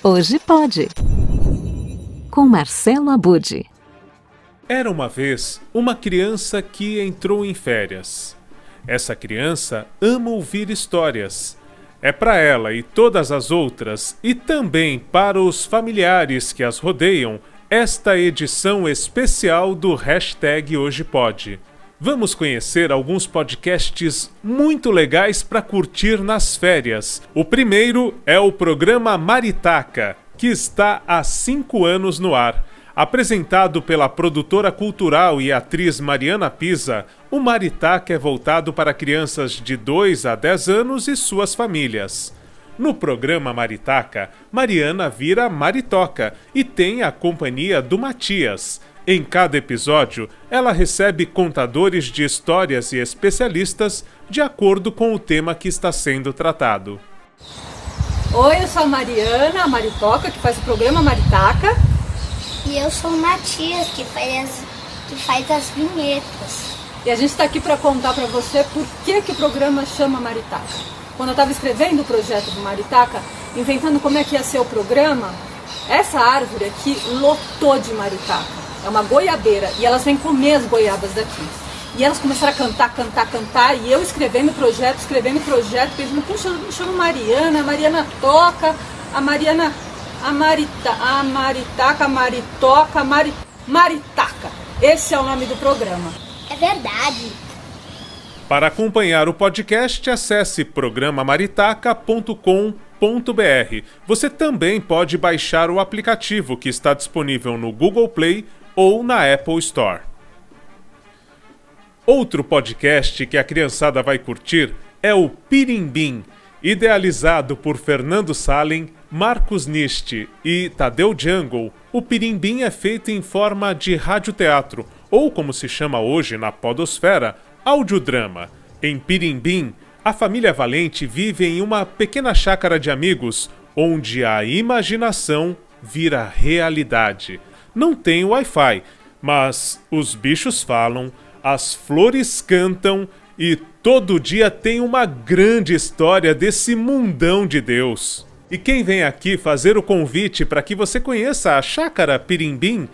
Hoje pode. Com Marcelo Abude. Era uma vez uma criança que entrou em férias. Essa criança ama ouvir histórias. É para ela e todas as outras, e também para os familiares que as rodeiam, esta edição especial do hashtag Hoje Pode. Vamos conhecer alguns podcasts muito legais para curtir nas férias. O primeiro é o programa Maritaca, que está há cinco anos no ar. Apresentado pela produtora cultural e atriz Mariana Pisa, o Maritaca é voltado para crianças de 2 a 10 anos e suas famílias. No programa Maritaca, Mariana vira Maritoca e tem a companhia do Matias. Em cada episódio, ela recebe contadores de histórias e especialistas de acordo com o tema que está sendo tratado. Oi, eu sou a Mariana, a Maritoca, que faz o programa Maritaca. E eu sou o Matias, que faz, que faz as vinhetas. E a gente está aqui para contar para você por que, que o programa chama Maritaca. Quando eu estava escrevendo o projeto do Maritaca, inventando como é que ia ser o programa, essa árvore aqui lotou de maritaca. É uma goiabeira. E elas vêm comer as goiabas daqui. E elas começaram a cantar, cantar, cantar. E eu escrevendo o projeto, escrevendo projeto, pensando, puxa, eu me chamo Mariana, a Mariana toca, a Mariana. A Marita, a Maritaca, a Maritoca, a Mari, Maritaca. Esse é o nome do programa. É verdade. Para acompanhar o podcast, acesse programamaritaca.com.br. Você também pode baixar o aplicativo que está disponível no Google Play ou na Apple Store. Outro podcast que a criançada vai curtir é o Pirimbim, idealizado por Fernando Salem, Marcos Niste e Tadeu Jungle. O Pirimbim é feito em forma de radioteatro, ou como se chama hoje na podosfera, audiodrama. Em Pirimbim, a família Valente vive em uma pequena chácara de amigos, onde a imaginação vira realidade não tem Wi-Fi, mas os bichos falam, as flores cantam e todo dia tem uma grande história desse mundão de Deus. E quem vem aqui fazer o convite para que você conheça a Chácara Pirimbim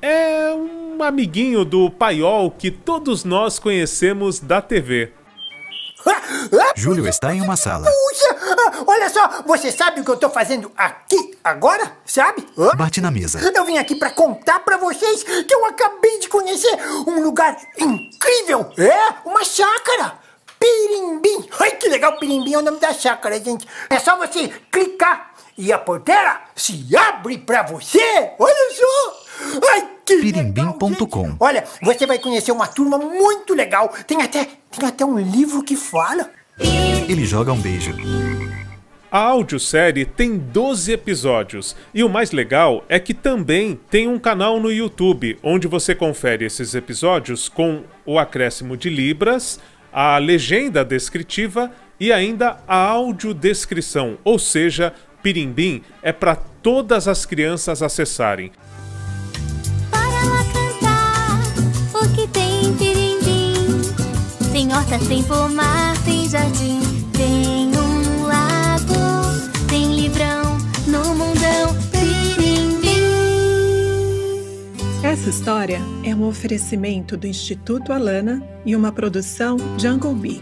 é um amiguinho do paiol que todos nós conhecemos da TV. Júlio está em uma sala. Puxa, olha só, você sabe o que eu estou fazendo aqui agora? Sabe? Bate na mesa. Eu vim aqui para contar para vocês que eu acabei de conhecer um lugar incrível. É, uma chácara. Pirimbim. Ai, que legal, Pirimbim é o nome da chácara, gente. É só você clicar e a porteira se abre para você. Olha só. Ai, Pirimbim.com Olha, você vai conhecer uma turma muito legal. Tem até, tem até um livro que fala. Ele joga um beijo. A audiosérie tem 12 episódios e o mais legal é que também tem um canal no YouTube onde você confere esses episódios com o acréscimo de libras, a legenda descritiva e ainda a audiodescrição, ou seja, Pirimbim é para todas as crianças acessarem. Horta, tem pomar, tem jardim, tem um lago, tem livrão no mundão pirimbim. Essa história é um oferecimento do Instituto Alana e uma produção Jungle Bee.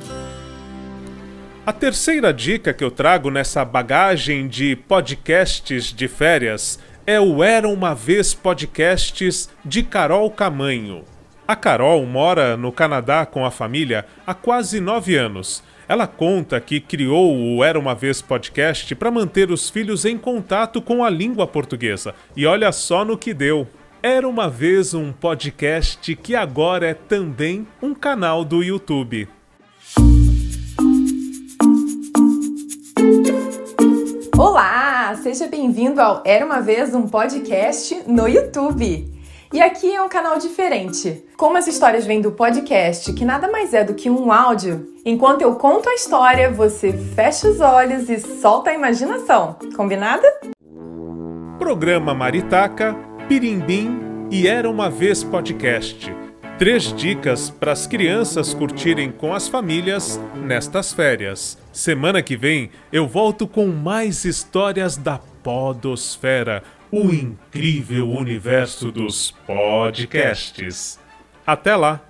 A terceira dica que eu trago nessa bagagem de podcasts de férias é o Era uma Vez Podcasts de Carol Camanho. A Carol mora no Canadá com a família há quase nove anos. Ela conta que criou o Era uma Vez Podcast para manter os filhos em contato com a língua portuguesa. E olha só no que deu. Era uma vez um podcast que agora é também um canal do YouTube. Olá, seja bem-vindo ao Era uma vez um podcast no YouTube. E aqui é um canal diferente. Como as histórias vêm do podcast, que nada mais é do que um áudio, enquanto eu conto a história, você fecha os olhos e solta a imaginação. Combinado? Programa Maritaca, Pirimbim e Era uma Vez Podcast. Três dicas para as crianças curtirem com as famílias nestas férias. Semana que vem eu volto com mais histórias da Podosfera, o incrível universo dos podcasts. Até lá!